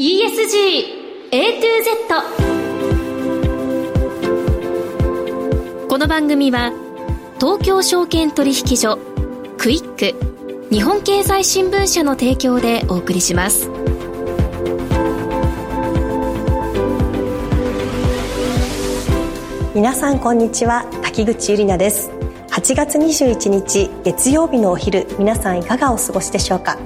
ESG A to Z この番組は東京証券取引所クイック日本経済新聞社の提供でお送りします。皆さんこんにちは。滝口ゆりなです。8月21日月曜日のお昼皆さんいかがお過ごしでしょうか？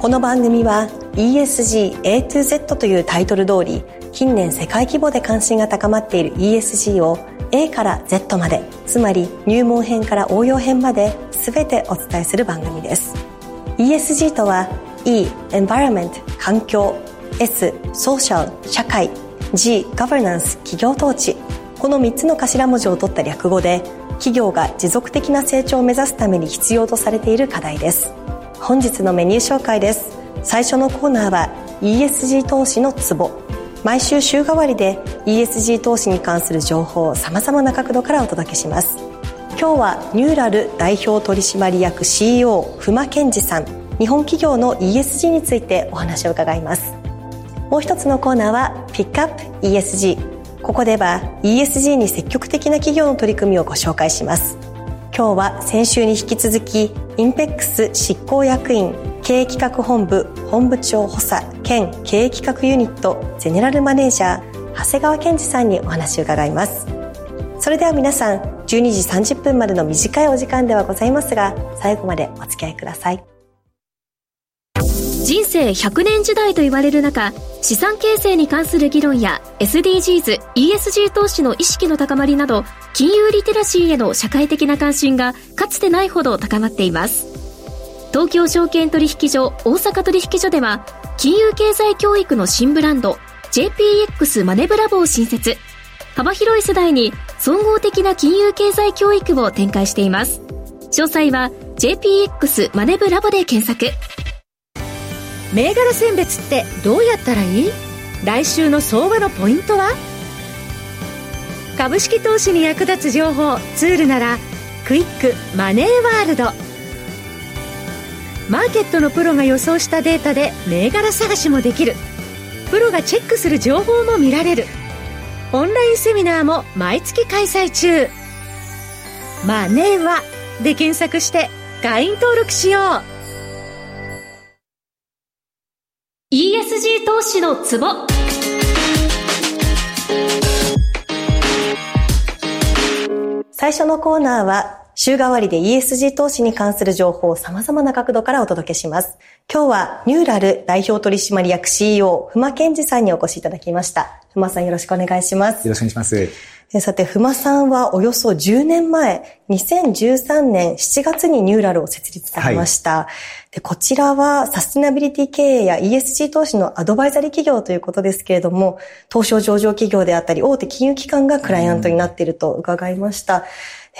この番組は ESG A to Z というタイトル通り近年世界規模で関心が高まっている ESG を A から Z までつまり入門編から応用編まで全てお伝えする番組です。ESG とは E Environment 環境 S Social 社会 G Governance 企業統治。この3つの頭文字を取った略語で企業が持続的な成長を目指すために必要とされている課題です。本日のメニュー紹介です。最初のコーナーは ESG 投資のツボ。毎週週替わりで ESG 投資に関する情報をさまざまな角度からお届けします。今日はニューラル代表取締役 CEO 不間健二さん日本企業の ESG についてお話を伺います。もう一つのコーナーはピックアップ ESG ここでは ESG に積極的な企業の取り組みをご紹介します。今日は先週に引き続きインペックス執行役員経営企画本部本部長補佐兼経営企画ユニットゼネラルマネージャー長谷川健二さんにお話を伺います。それでは皆さん12時30分までの短いお時間ではございますが最後までお付き合いください。人生100年時代と言われる中資産形成に関する議論や SDGs、ESG 投資の意識の高まりなど金融リテラシーへの社会的な関心がかつてないほど高まっています。東京証券取引所大阪取引所では金融経済教育の新ブランド JPX マネブラボを新設。幅広い世代に総合的な金融経済教育を展開しています。詳細は JPX マネブラボで検索。銘柄選別ってどうやったらいい？来週の相場のポイントは？株式投資に役立つ情報ツールならクイックマネーワールド。マーケットのプロが予想したデータで銘柄探しもできる。プロがチェックする情報も見られる。オンラインセミナーも毎月開催中。マネーはで検索して会員登録しよう。ESG 投資のツボ最初のコーナーは週替わりで ESG 投資に関する情報を様々な角度からお届けします。今日はニューラル代表取締役 CEO ふま健二さんにお越しいただきました。ふまさんよろしくお願いします。よろしくお願いします。さて、ふまさんはおよそ10年前、2013年7月にニューラルを設立されました。はい、でこちらはサステナビリティ経営や ESG 投資のアドバイザリー企業ということですけれども、東証上場企業であったり大手金融機関がクライアントになっていると伺いました。うん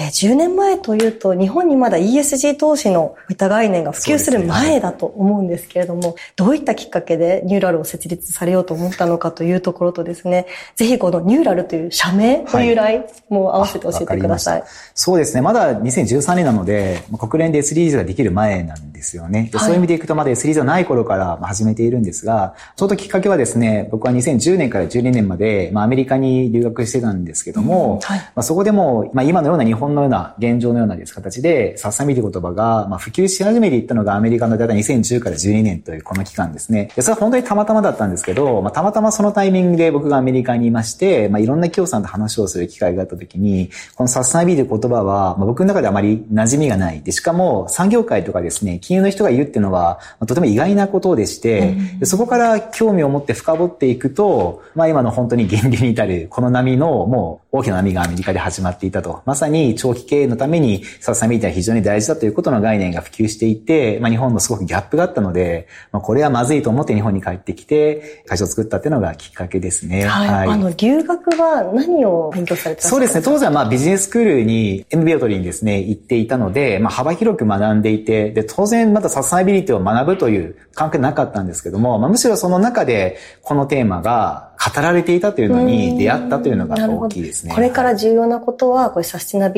え10年前というと日本にまだ ESG 投資のいった概念が普及する前だと思うんですけれども、ねはい、どういったきっかけでニューラルを設立されようと思ったのかというところとですね、ぜひこのニューラルという社名の由来も合わせて教えてください。はい、そうですね。まだ2013年なので、国連で SDGs ができる前なんですよね。そういう意味でいくとまだ SDGs がない頃から始めているんですが、ちょうどきっかけはですね、僕は2010年から12年まで、まあ、アメリカに留学してたんですけども、うんはい、まあ、そこでも、まあ、今のような日本のような現状のような形で、サッサミという言葉が、まあ、普及し始めていったのがアメリカのだいたい2010から12年というこの期間ですね。でそれは本当にたまたまだったんですけど、まあ、たまたまそのタイミングで僕がアメリカにいまして、まあ、いろんな企業さんと話をする機会があった時に、このサッサミという言葉は、まあ、僕の中であまり馴染みがない。で、しかも産業界とかですね、金融の人が言うっていうのは、まあ、とても意外なことでして、でそこから興味を持って深掘っていくと、まあ、今の本当に現流に至るこの波のもう大きな波がアメリカで始まっていたと。まさに長期経営のためにササミーティは非常に大事だということの概念が普及していて、まあ、日本のすごくギャップがあったので、まあ、これはまずいと思って日本に帰ってきて、会社を作ったっていうのがきっかけですね。はい。はい、あの、留学は何を勉強されたんですか？そうですね。当時はまあビジネススクールに MBA を受トリーにですね、行っていたので、まあ、幅広く学んでいて、で、当然またサステナビリティを学ぶという感覚なかったんですけども、まあ、むしろその中で、このテーマが語られていたというのに出会ったというのが大きいですね。これから重要なことは、これサステナビ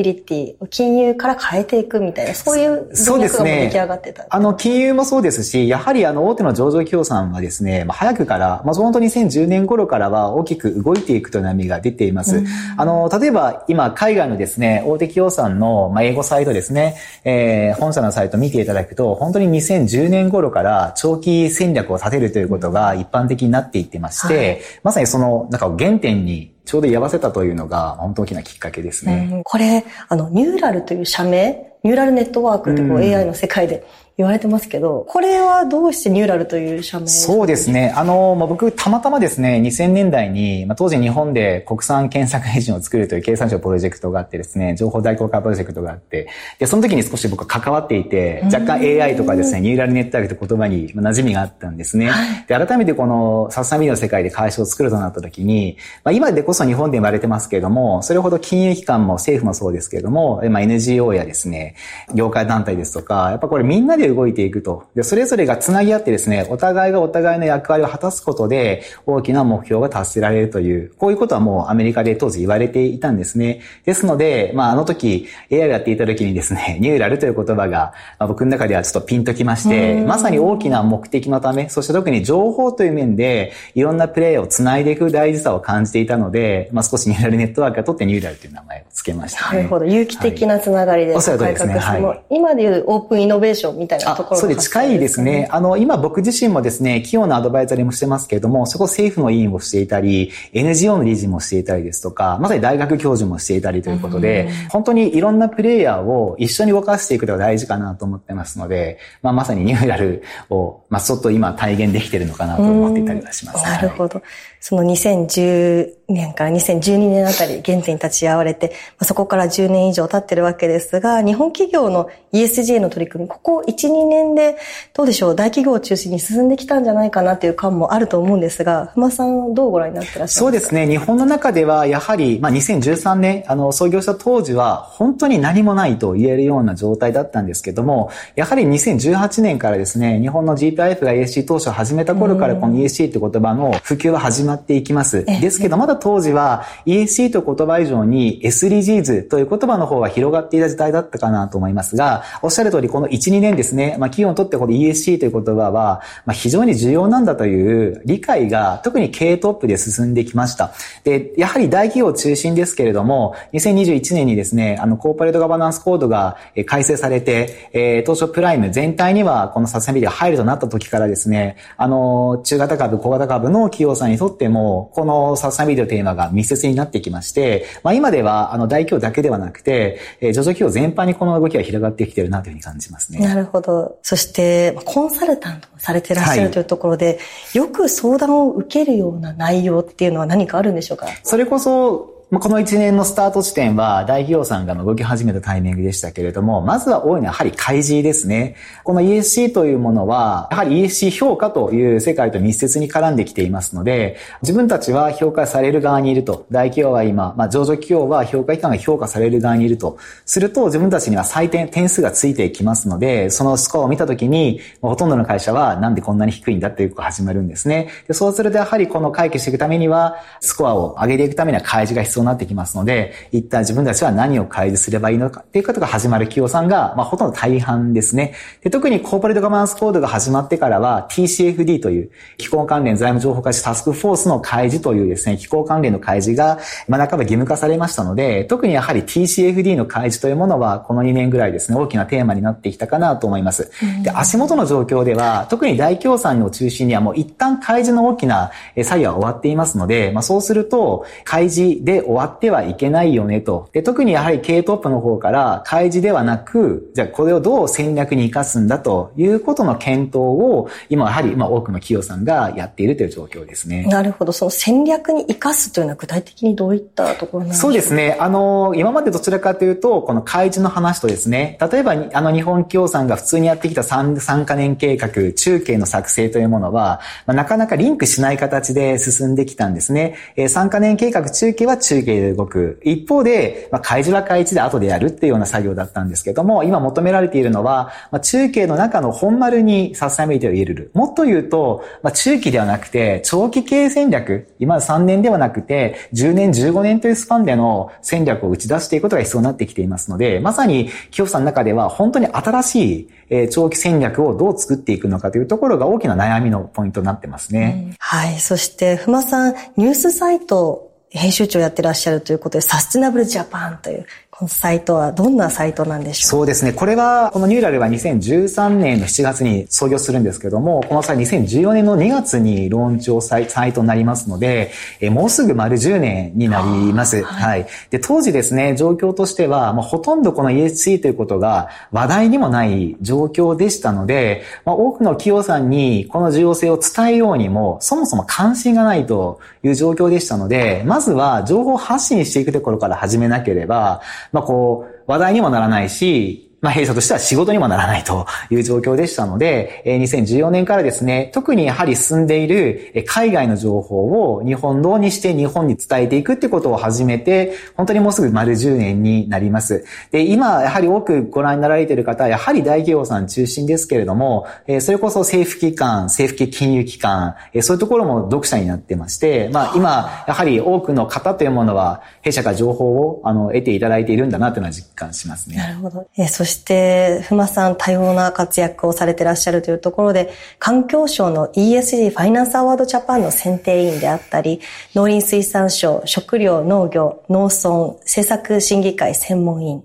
リティ、金融から変えていくみたいな、そういう文脈が出来上がってた、ね、あの、金融もそうですし、やはりあの、大手の上場企業さんはですね、まあ、早くから、まあ、本当に2010年頃からは大きく動いていくという波が出ています。あの、例えば今、海外のですね、大手企業さんの、まあ、英語サイトですね、えー、本社のサイト見ていただくと、本当に2010年頃から長期戦略を立てるということが一般的になっていってまして、はい、まさにその、なんか原点にちょうど居合わせたというのが、本当大きなきっかけですね。うん、これ、あの、ニューラルという社名、ニューラルネットワークってこう AI の世界で言われてますけど、これはどうしてニューラルという社名そうですね。あの、まあ、僕、たまたまですね、2000年代に、まあ、当時日本で国産検索エンジンを作るという経産省プロジェクトがあってですね、情報代行化プロジェクトがあって、で、その時に少し僕は関わっていて、若干 AI とかですね、ニューラルネットワークという言葉に馴染みがあったんですね。で、改めてこのサスタミの世界で会社を作るとなった時に、まあ、今でこそ日本で生まれてますけれども、それほど金融機関も政府もそうですけれども、まあ、NGO やですね、業界団体ですとか、やっぱこれみんなで動いていくと。で、それぞれが繋ぎ合ってですね、お互いがお互いの役割を果たすことで、大きな目標が達せられるという、こういうことはもうアメリカで当時言われていたんですね。ですので、まあ、あの時、AI をやっていた時にですね、ニューラルという言葉が、まあ、僕の中ではちょっとピンときまして、まさに大きな目的のため、そして特に情報という面で、いろんなプレイを繋いでいく大事さを感じていたので、まあ、少しニューラルネットワークが取ってニューラルという名前を付けました、ね、なるほど。有機的なつながりで、はい、おっしゃるとですね。はい、今でいうオープンイノベーションみたいなところそうで近いですね。あの、今僕自身もですね、企業のアドバイザリーもしてますけれども、そこ政府の委員をしていたり、NGO の理事もしていたりですとか、まさに大学教授もしていたりということで、本当にいろんなプレイヤーを一緒に動かしていくのが大事かなと思ってますので、まあ、まさにニューラルを、まあ、ちょっと今体現できてるのかなと思っていたりはします。なるほど。はいその2010年から2012年あたり原点に立ち会われて、そこから10年以上経ってるわけですが、日本企業の ESG の取り組み、ここ1、2年でどうでしょう、大企業を中心に進んできたんじゃないかなという感もあると思うんですが、ふまさんどうご覧になってらっしゃいますか？そうですね、日本の中ではやはり、まあ、2013年、あの、創業した当時は本当に何もないと言えるような状態だったんですけども、やはり2018年からですね、日本の GPIF が ESG 投資を始めた頃からこの ESG という言葉の普及は始ままっていきます。ですけど、まだ当時は ESG という言葉以上に SDGs という言葉の方が広がっていた時代だったかなと思いますが、おっしゃる通りこの1、2年ですね、まあ企業にとってこの ESG という言葉は、まあ非常に重要なんだという理解が特に経営トップで進んできました。で、やはり大企業中心ですけれども、2021年にですね、あの、コーポレートガバナンスコードが改正されて、えー、当初プライム全体にはこのサステナビリティが入るとなった時からですね、あの、中型株、小型株の企業さんにとってっても、このサスタナビリティのテーマが密接になってきまして、まあ今では、あの、大企業だけではなくて、えー、上場企業全般にこの動きが広がってきてるなというふうに感じますね。なるほど。そして、コンサルタントもされてらっしゃるというところで、はい、よく相談を受けるような内容っていうのは何かあるんでしょうか？それこそ、まあ、この1年のスタート地点は大企業さんが動き始めたタイミングでしたけれども、まずは多いのはやはり開示ですね。この ESC というものは、やはり ESC 評価という世界と密接に絡んできていますので、自分たちは評価される側にいると。大企業は今、まあ、上場企業は評価機関が評価される側にいると。すると自分たちには採点、点数がついてきますので、そのスコアを見たときに、ほとんどの会社はなんでこんなに低いんだっていうことが始まるんですね。でそうするとやはりこの回帰していくためには、スコアを上げていくためには開示が必要要になってきますので、一体自分たちは何を開示すればいいのかっていうことが始まる企業さんが、まあ、ほとんど大半ですね。で特にコーポレートガバナンスコードが始まってからは TCFD という機構関連財務情報開示タスクフォースの開示というですね、機構関連の開示が、まあ、半ば義務化されましたので、特にやはり TCFD の開示というものはこの2年ぐらいですね、大きなテーマになってきたかなと思います。で、足元の状況では、特に大協賛を中心にはもう一旦開示の大きな作業は終わっていますので、まあ、そうすると、開示で終わってはいけないよねと。で、特にやはり経トップの方から開示ではなく、じゃあこれをどう戦略に活かすんだということの検討を、今やはり、まあ多くの企業さんがやっているという状況ですね。なるほど。その戦略に活かすというのは具体的にどういったところなんですかそうですね。あの、今までどちらかというと、この開示の話とですね、例えば、あの日本企業さんが普通にやってきた 3, 3カ年計画、中継の作成というものは、まあ、なかなかリンクしない形で進んできたんですね。えー、3カ年計画中継は中中継で動く。一方で、まあ、開示は開示で後でやるっていうような作業だったんですけども、今求められているのは、まあ、中継の中の本丸にサステナビリティを入れる。もっと言うと、まあ、中期ではなくて、長期経営戦略、今3年ではなくて、10年、15年というスパンでの戦略を打ち出していくことが必要になってきていますので、まさに、清さんの中では本当に新しい、え長期戦略をどう作っていくのかというところが大きな悩みのポイントになってますね。うん、はい。そして、ふまさん、ニュースサイト編集長やってらっしゃるということで、サステナブルジャパンというこのサイトはどんなサイトなんでしょう？そうですね。これは、このニューラルは2013年の7月に創業するんですけども、この際2014年の2月にローンチをサイトになりますので、えもうすぐ丸10年になります。はい、はい。で、当時ですね、状況としては、まあ、ほとんどこの ESG ということが話題にもない状況でしたので、まあ、多くの企業さんにこの重要性を伝えようにも、そもそも関心がないという状況でしたので、まずは情報発信していくところから始めなければ、まあ、こう、話題にもならないし、まあ、弊社としては仕事にもならないという状況でしたので、2014年からですね、特にやはり進んでいる海外の情報を日本語にして日本に伝えていくってことを始めて、本当にもうすぐ丸10年になります。で、今、やはり多くご覧になられている方は、やはり大企業さん中心ですけれども、それこそ政府機関、政府系金融機関、そういうところも読者になってまして、まあ、今、やはり多くの方というものは、弊社から情報をあの得ていただいているんだなというのは実感しますね。なるほど。えそして、ふまさん多様な活躍をされてらっしゃるというところで、環境省の ESG ファイナンスアワードジャパンの選定委員であったり、農林水産省食料農業農村政策審議会専門委員、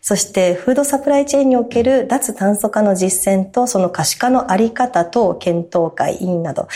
そしてフードサプライチェーンにおける脱炭素化の実践とその可視化のあり方等検討会委員など、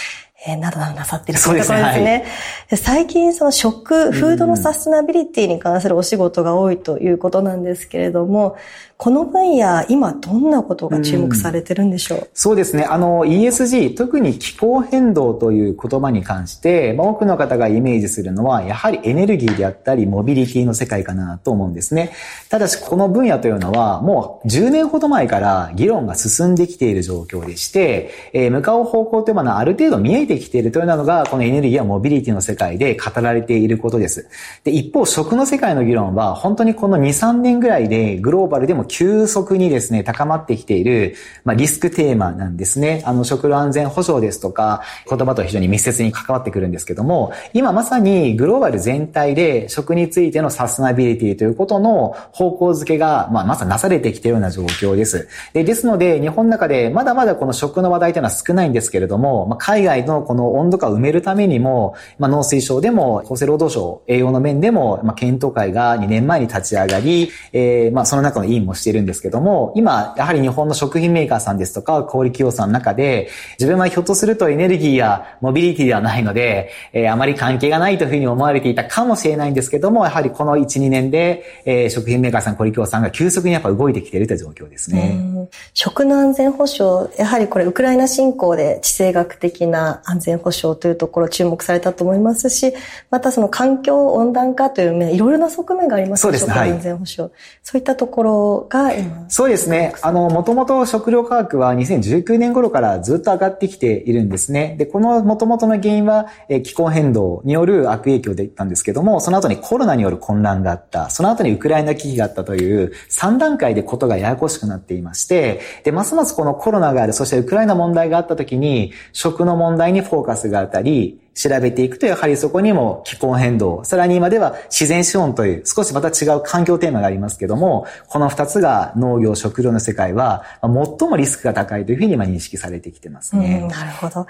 えー、などなさってるというところですね。すね最近その食、フードのサステナビリティに関するお仕事が多いということなんですけれども、この分野、今どんなことが注目されてるんでしょう、うん、そうですね。あの、ESG、特に気候変動という言葉に関して、まあ、多くの方がイメージするのは、やはりエネルギーであったり、モビリティの世界かなと思うんですね。ただし、この分野というのは、もう10年ほど前から議論が進んできている状況でして、えー、向かう方向というものはある程度見えてきているというのが、このエネルギーやモビリティの世界で語られていることです。で、一方、食の世界の議論は、本当にこの2、3年ぐらいでグローバルでも急速にですね、高まってきている、まあ、リスクテーマなんですね。あの、食料安全保障ですとか、言葉と非常に密接に関わってくるんですけども、今まさにグローバル全体で食についてのサステナビリティということの方向づけが、まあ、まさなされてきているような状況です。でですので、日本の中でまだまだこの食の話題というのは少ないんですけれども、まあ、海外のこの温度化を埋めるためにも、まあ、農水省でも、厚生労働省、栄養の面でも、まあ、検討会が2年前に立ち上がり、えー、まあ、その中の委員もしているんですけども、今、やはり日本の食品メーカーさんですとか、小売企業さんの中で、自分はひょっとするとエネルギーやモビリティではないので、えー、あまり関係がないというふうに思われていたかもしれないんですけども、やはりこの1、2年で、えー、食品メーカーさん、小売企業さんが急速にやっぱ動いてきているという状況ですね。食の安全保障、やはりこれウクライナ侵攻で地政学的な安全保障というところ注目されたと思いますし、またその環境温暖化という面、いろいろな側面がありますそうですね。安全保障、はい。そういったところが今。そうですね。あの、もともと食料価格は2019年頃からずっと上がってきているんですね。で、このもともとの原因は、え気候変動による悪影響でったんですけども、その後にコロナによる混乱があった、その後にウクライナ危機があったという3段階でことがややこしくなっていまして、で、ますますこのコロナがある、そしてウクライナ問題があった時に、食の問題にフォーカスがあったり、調べていくと、やはりそこにも気候変動、さらに今では自然資本という少しまた違う環境テーマがありますけども、この二つが農業、食料の世界は、最もリスクが高いというふうに今認識されてきてますね。なるほど。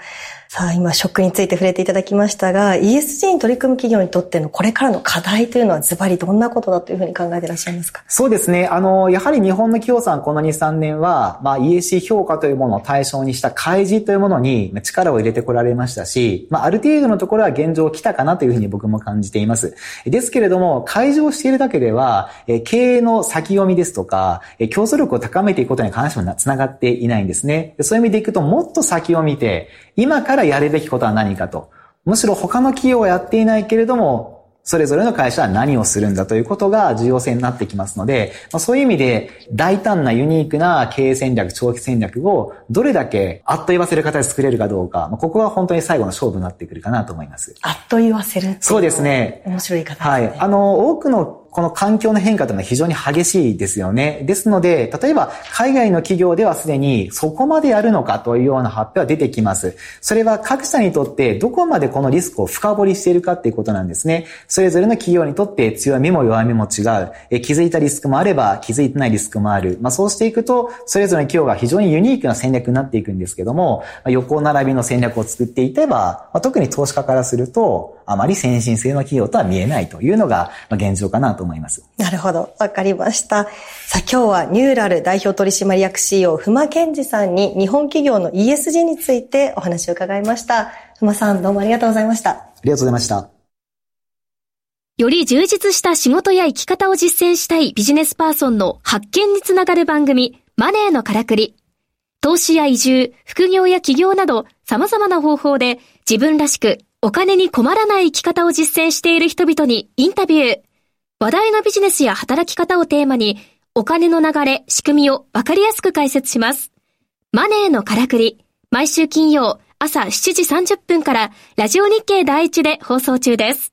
さあ、今食について触れていただきましたが、ESG に取り組む企業にとってのこれからの課題というのはズバリどんなことだというふうに考えていらっしゃいますか？そうですね。あの、やはり日本の企業さんこの2、3年は、まあ ESG 評価というものを対象にした開示というものに力を入れてこられましたし、まあある程度のところは現状来たかなというふうに僕も感じています。ですけれども、会場をしているだけでは、経営の先読みですとか、競争力を高めていくことに関しても繋がっていないんですね。そういう意味でいくと、もっと先を見て、今からやるべきことは何かと。むしろ他の企業はやっていないけれども、それぞれの会社は何をするんだということが重要性になってきますので、まあ、そういう意味で大胆なユニークな経営戦略、長期戦略をどれだけあっと言わせる形で作れるかどうか、まあ、ここが本当に最後の勝負になってくるかなと思います。あっと言わせるそうですね。面白い方ですね。はい。あの、多くのこの環境の変化というのは非常に激しいですよね。ですので、例えば海外の企業ではすでにそこまでやるのかというような発表は出てきます。それは各社にとってどこまでこのリスクを深掘りしているかっていうことなんですね。それぞれの企業にとって強みも弱みも違う。え気づいたリスクもあれば気づいてないリスクもある。まあそうしていくと、それぞれの企業が非常にユニークな戦略になっていくんですけども、横並びの戦略を作っていけば、まあ、特に投資家からすると、あまり先進性の企業とは見えないというのが現状かなと思います。なるほど。わかりました。さあ今日はニューラル代表取締役 CEO 馬健二さんに日本企業の ESG についてお話を伺いました。馬さんどうもありがとうございました。ありがとうございました。より充実した仕事や生き方を実践したいビジネスパーソンの発見につながる番組、マネーのからくり。投資や移住、副業や起業など様々な方法で自分らしくお金に困らない生き方を実践している人々にインタビュー。話題のビジネスや働き方をテーマに、お金の流れ、仕組みをわかりやすく解説します。マネーのからくり。毎週金曜朝7時30分からラジオ日経第一で放送中です。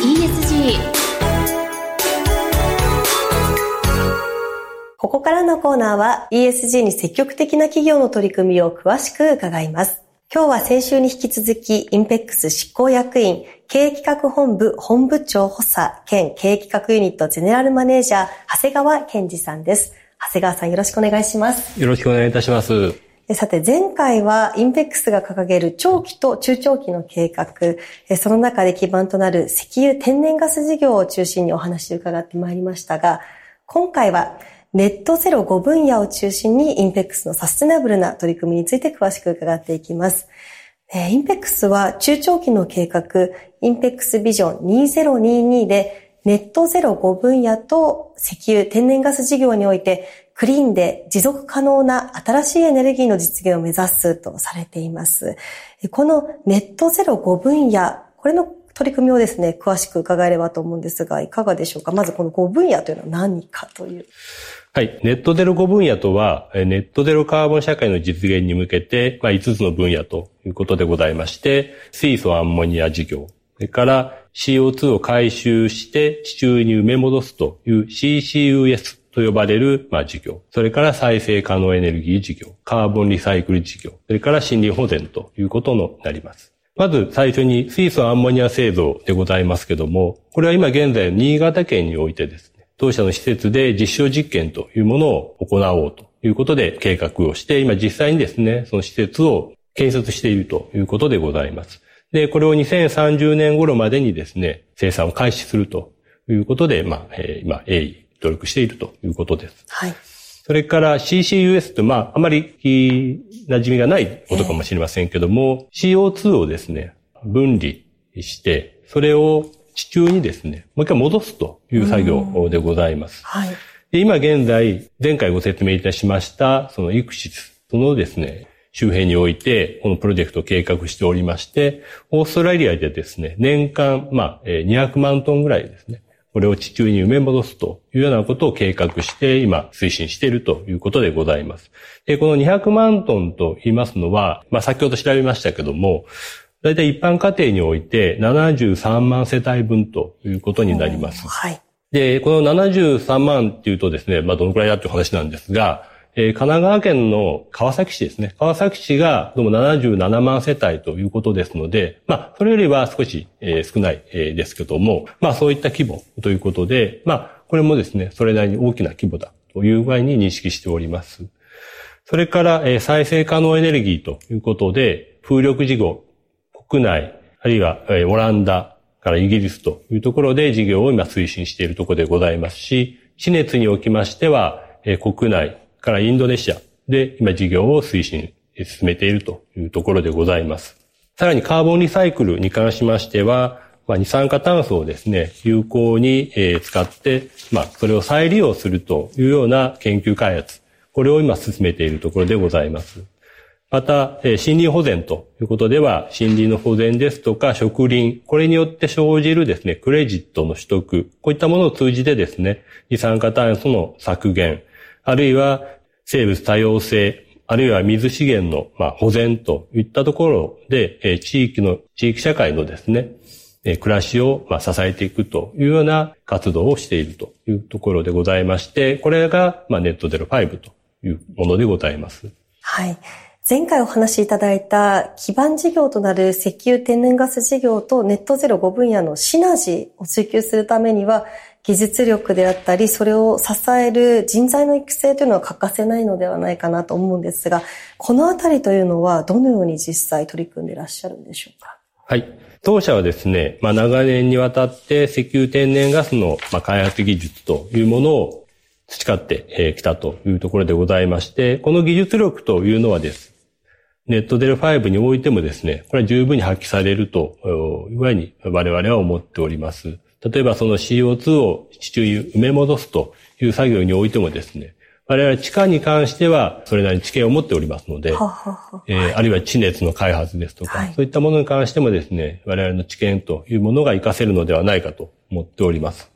ESG ここからのコーナーは ESG に積極的な企業の取り組みを詳しく伺います。今日は先週に引き続き、インペックス執行役員、経営企画本部本部長補佐兼経営企画ユニットゼネラルマネージャー、長谷川健二さんです。長谷川さんよろしくお願いします。よろしくお願いいたします。さて、前回はインペックスが掲げる長期と中長期の計画、その中で基盤となる石油天然ガス事業を中心にお話を伺ってまいりましたが、今回はネットゼロ5分野を中心にインペックスのサステナブルな取り組みについて詳しく伺っていきます。インペックスは中長期の計画、インペックスビジョン2022でネットゼロ5分野と石油天然ガス事業においてクリーンで持続可能な新しいエネルギーの実現を目指すとされています。このネットゼロ5分野、これの取り組みをですね、詳しく伺えればと思うんですが、いかがでしょうか？まずこの5分野というのは何かという。はい。ネットゼロ5分野とは、ネットゼロカーボン社会の実現に向けて、まあ、5つの分野ということでございまして、水素アンモニア事業、それから CO2 を回収して地中に埋め戻すという CCUS と呼ばれる、まあ、事業。それから再生可能エネルギー事業。カーボンリサイクル事業。それから森林保全ということになります。まず最初に水素アンモニア製造でございますけども、これは今現在新潟県においてですね、当社の施設で実証実験というものを行おうということで計画をして、今実際にですね、その施設を建設しているということでございます。で、これを2030年頃までにですね、生産を開始するということで、まあ、えー、今、鋭意努力しているということです。はい。それから CCUS って、まあ、あまり馴染みがないことかもしれませんけども、えー、CO2 をですね、分離して、それを地中にですね、もう一回戻すという作業でございます。はい。で今現在、前回ご説明いたしました、そのイクシス、そのですね、周辺において、このプロジェクトを計画しておりまして、オーストラリアでですね、年間、まあ、200万トンぐらいですね、これを地中に埋め戻すというようなことを計画して、今、推進しているということでございます。で、この200万トンと言いますのは、まあ、先ほど調べましたけども、大体一般家庭において73万世帯分ということになります。はい。で、この73万っていうとですね、まあ、どのくらいだっていう話なんですが、えー、神奈川県の川崎市ですね。川崎市がどうも77万世帯ということですので、まあ、それよりは少し、えー、少ない、えー、ですけども、まあ、そういった規模ということで、まあ、これもですね、それなりに大きな規模だという具合に認識しております。それから、え再生可能エネルギーということで、風力事業、国内、あるいは、えオランダからイギリスというところで事業を今推進しているところでございますし、地熱におきましては、え国内からインドネシアで今事業を推進、進めているというところでございます。さらにカーボンリサイクルに関しましては、まあ、二酸化炭素をですね、有効に、え使って、まあ、それを再利用するというような研究開発、これを今進めているところでございます。また、森林保全ということでは、森林の保全ですとか植林、これによって生じるですね、クレジットの取得、こういったものを通じてですね、二酸化炭素の削減、あるいは生物多様性、あるいは水資源の、まあ、保全といったところで、地域の、地域社会のですね、暮らしを支えていくというような活動をしているというところでございまして、これがネットゼロ5というものでございます。はい。前回お話しいただいた基盤事業となる石油天然ガス事業とネットゼロ5分野のシナジーを追求するためには、技術力であったり、それを支える人材の育成というのは欠かせないのではないかなと思うんですが、このあたりというのはどのように実際取り組んでいらっしゃるんでしょうか？はい。当社はですね、まあ、長年にわたって石油天然ガスの、まあ、開発技術というものを培ってきたというところでございまして、この技術力というのはです。ネットデル5においてもですね、これは十分に発揮されるというふうに我々は思っております。例えばその CO2 を地中に埋め戻すという作業においてもですね、我々地下に関してはそれなりに知見を持っておりますので、はははえー、あるいは地熱の開発ですとか、はい、そういったものに関してもですね、我々の知見というものが活かせるのではないかと思っております。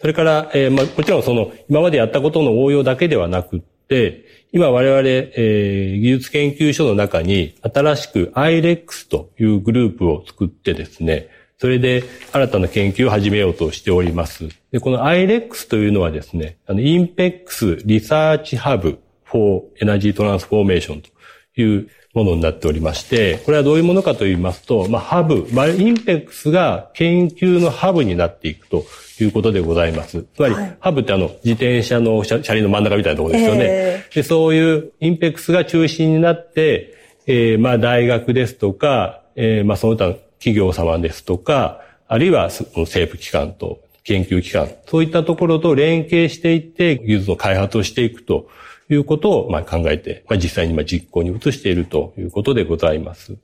それから、えーまあ、もちろんその今までやったことの応用だけではなくって、今我々、えー、技術研究所の中に新しく IREX というグループを作ってですね、それで新たな研究を始めようとしております。で、この IREX というのはですね、あの、INPEX Research Hub for Energy Transformation というものになっておりまして、これはどういうものかと言いますと、まあ、ハブ、まあ、インペックスが研究のハブになっていくということでございます。つまり、はい、ハブってあの、自転車の車輪の真ん中みたいなところですよね。えー、でそういうインペックスが中心になって、えー、まあ、大学ですとか、えー、まあ、その他の企業様ですとか、あるいは政府機関と研究機関、そういったところと連携していって技術の開発をしていくということをまあ考えて、まあ、実際にまあ実行に移しているということでございます。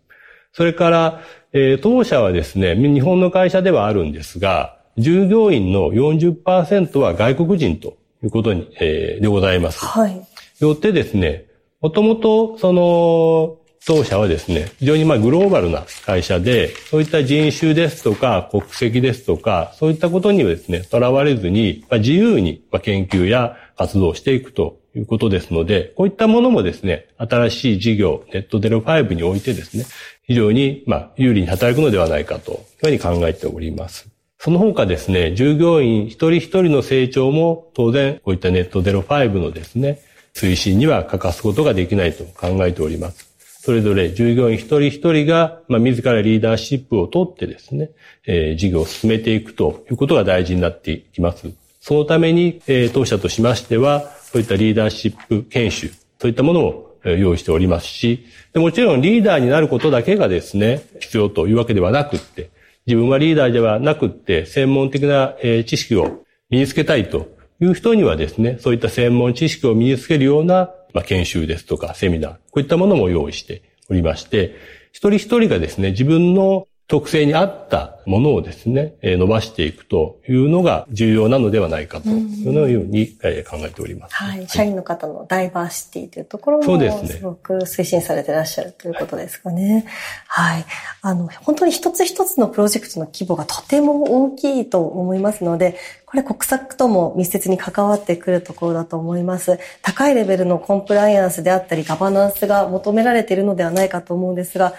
それから、えー、当社はですね、日本の会社ではあるんですが、従業員の40%は外国人ということに、えー、でございます。はい。よってですね、もともと、その、当社はですね、非常にまあグローバルな会社で、そういった人種ですとか国籍ですとか、そういったことにはですね、とらわれずに、まあ、自由に研究や活動をしていくということですので、こういったものもですね、新しい事業、ネットデロ5においてですね、非常にま有利に働くのではないかというふうに考えております。その他ですね、従業員一人一人の成長も当然こういったネットデロ5のですね、推進には欠かすことができないと考えております。それぞれ従業員一人一人が、まあ、自らリーダーシップを取ってですね、えー、事業を進めていくということが大事になっていきます。そのために、えー、当社としましては、そういったリーダーシップ研修、そういったものを用意しておりますし、もちろんリーダーになることだけがですね、必要というわけではなくって、自分はリーダーではなくって、専門的な知識を身につけたいという人にはですね、そういった専門知識を身につけるようなまあ、研修ですとかセミナー、こういったものも用意しておりまして、一人一人がですね、自分の特性に合ったものをですね、伸ばしていくというのが重要なのではないかというように考えております。はい。社員の方のダイバーシティというところもすね。すごく推進されていらっしゃるということですかね。はい。あの、本当に一つ一つのプロジェクトの規模がとても大きいと思いますので、これ国策とも密接に関わってくるところだと思います。高いレベルのコンプライアンスであったりガバナンスが求められているのではないかと思うんですが、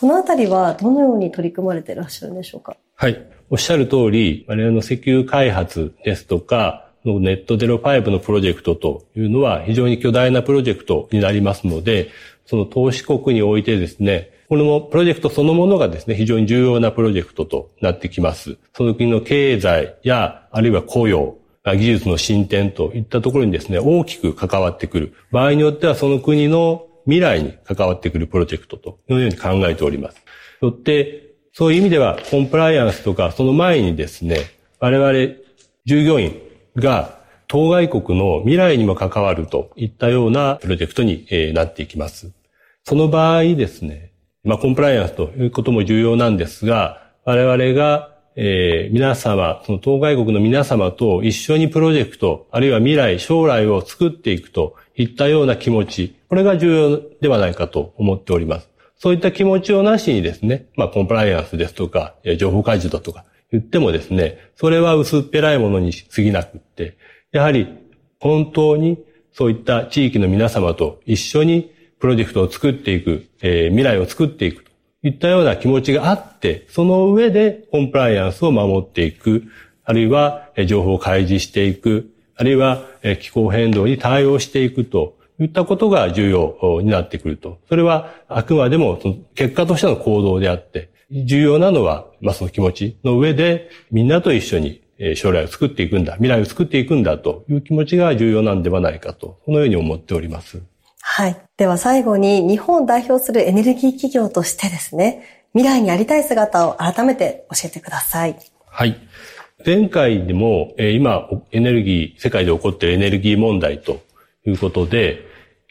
このあたりはどのように取り組まれていらっしゃるんでしょうか？はい。おっしゃる通り、我々の石油開発ですとか、のネットゼロ5のプロジェクトというのは非常に巨大なプロジェクトになりますので、その投資国においてですね、このプロジェクトそのものがですね、非常に重要なプロジェクトとなってきます。その国の経済や、あるいは雇用、技術の進展といったところにですね、大きく関わってくる。場合によってはその国の未来に関わってくるプロジェクトというように考えております。よって、そういう意味ではコンプライアンスとかその前にですね、我々従業員が当該国の未来にも関わるといったようなプロジェクトになっていきます。その場合ですね、まあ、コンプライアンスということも重要なんですが、我々が、えー、皆様、その当該国の皆様と一緒にプロジェクト、あるいは未来、将来を作っていくといったような気持ち、これが重要ではないかと思っております。そういった気持ちをなしにですね、まあ、コンプライアンスですとか、情報開示だとか言ってもですね、それは薄っぺらいものに過ぎなくって、やはり本当にそういった地域の皆様と一緒にプロジェクトを作っていく、えー、未来を作っていくといったような気持ちがあって、その上でコンプライアンスを守っていく、あるいは情報を開示していく、あるいは気候変動に対応していくといったことが重要になってくると。それはあくまでも結果としての行動であって、重要なのは、まあ、その気持ちの上でみんなと一緒に将来を作っていくんだ、未来を作っていくんだという気持ちが重要なんではないかと、そのように思っております。はい。では最後に日本を代表するエネルギー企業としてですね、未来にありたい姿を改めて教えてください。はい。前回でも、え今、エネルギー、世界で起こっているエネルギー問題ということで、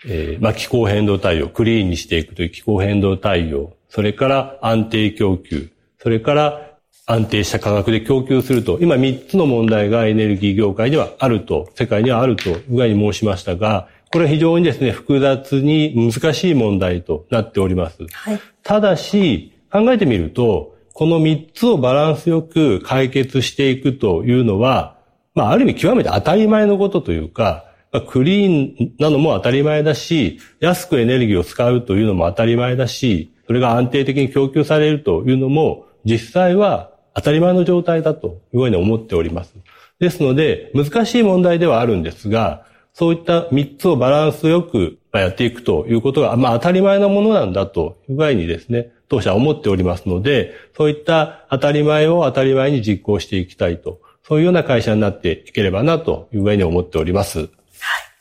えー、まあ、気候変動対応、クリーンにしていくという気候変動対応、それから安定供給、それから安定した価格で供給すると、今3つの問題がエネルギー業界にはあると、世界にはあると具合に申しましたが、これは非常にですね、複雑に難しい問題となっております。はい、ただし、考えてみると、この3つをバランスよく解決していくというのは、まあ、ある意味極めて当たり前のことというか、クリーンなのも当たり前だし、安くエネルギーを使うというのも当たり前だし、それが安定的に供給されるというのも、実際は当たり前の状態だというふうに思っております。ですので、難しい問題ではあるんですが、そういった3つをバランスよくやっていくということが、まあ当たり前のものなんだという具合にですね、当社は思っておりますので、そういった当たり前を当たり前に実行していきたいと、そういうような会社になっていければなという具合に思っております。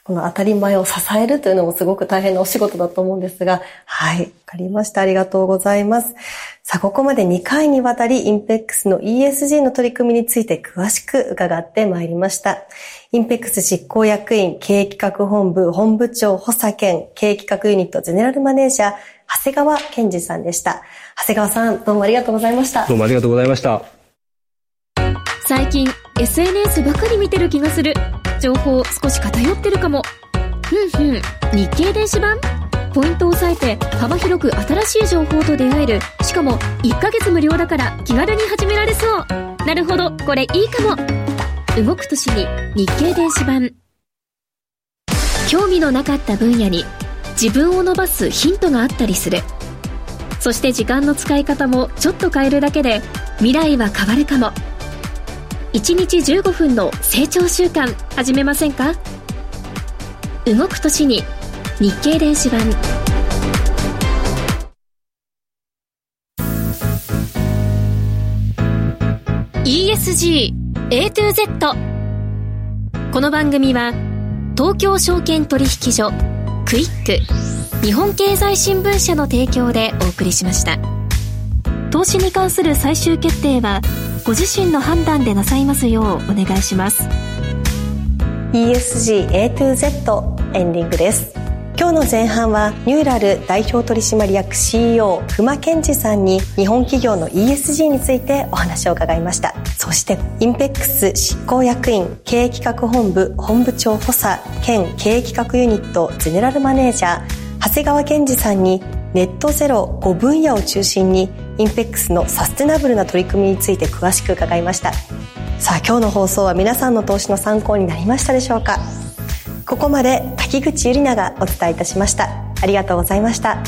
この当たり前を支えるというのもすごく大変なお仕事だと思うんですが、はい、わかりました。ありがとうございます。さあ、ここまで2回にわたり、インペックスの ESG の取り組みについて詳しく伺ってまいりました。インペックス執行役員、経営企画本部、本部長、補佐兼、経営企画ユニット、ゼネラルマネージャー、長谷川健二さんでした。長谷川さん、どうもありがとうございました。どうもありがとうございました。最近、SNS ばかり見てる気がする。情報少し偏ってるかも。ふんふん、日経電子版？ポイントを押さえて幅広く新しい情報と出会える。しかも1ヶ月無料だから気軽に始められそう。なるほど、これいいかも。動く年に日経電子版。興味のなかった分野に自分を伸ばすヒントがあったりする。そして時間の使い方もちょっと変えるだけで未来は変わるかも。1日15分の成長習慣始めませんか？動く年に日経電子版「ESG A to Z」この番組は東京証券取引所クイック日本経済新聞社の提供でお送りしました。投資に関する最終決定はご自身の判断でなさいますようお願いします。ESG A to Z エンディングです。今日の前半はニューラル代表取締役 CEO 熊健二さんに日本企業の ESG についてお話を伺いました。そしてインペックス執行役員経営企画本部本部長補佐兼経営企画ユニットゼネラルマネージャー長谷川健二さんにネットゼロ5分野を中心にインペックスのサステナブルな取り組みについて詳しく伺いました。さあ今日の放送は皆さんの投資の参考になりましたでしょうか？ここまで滝口ゆりながお伝えいたしました。ありがとうございました。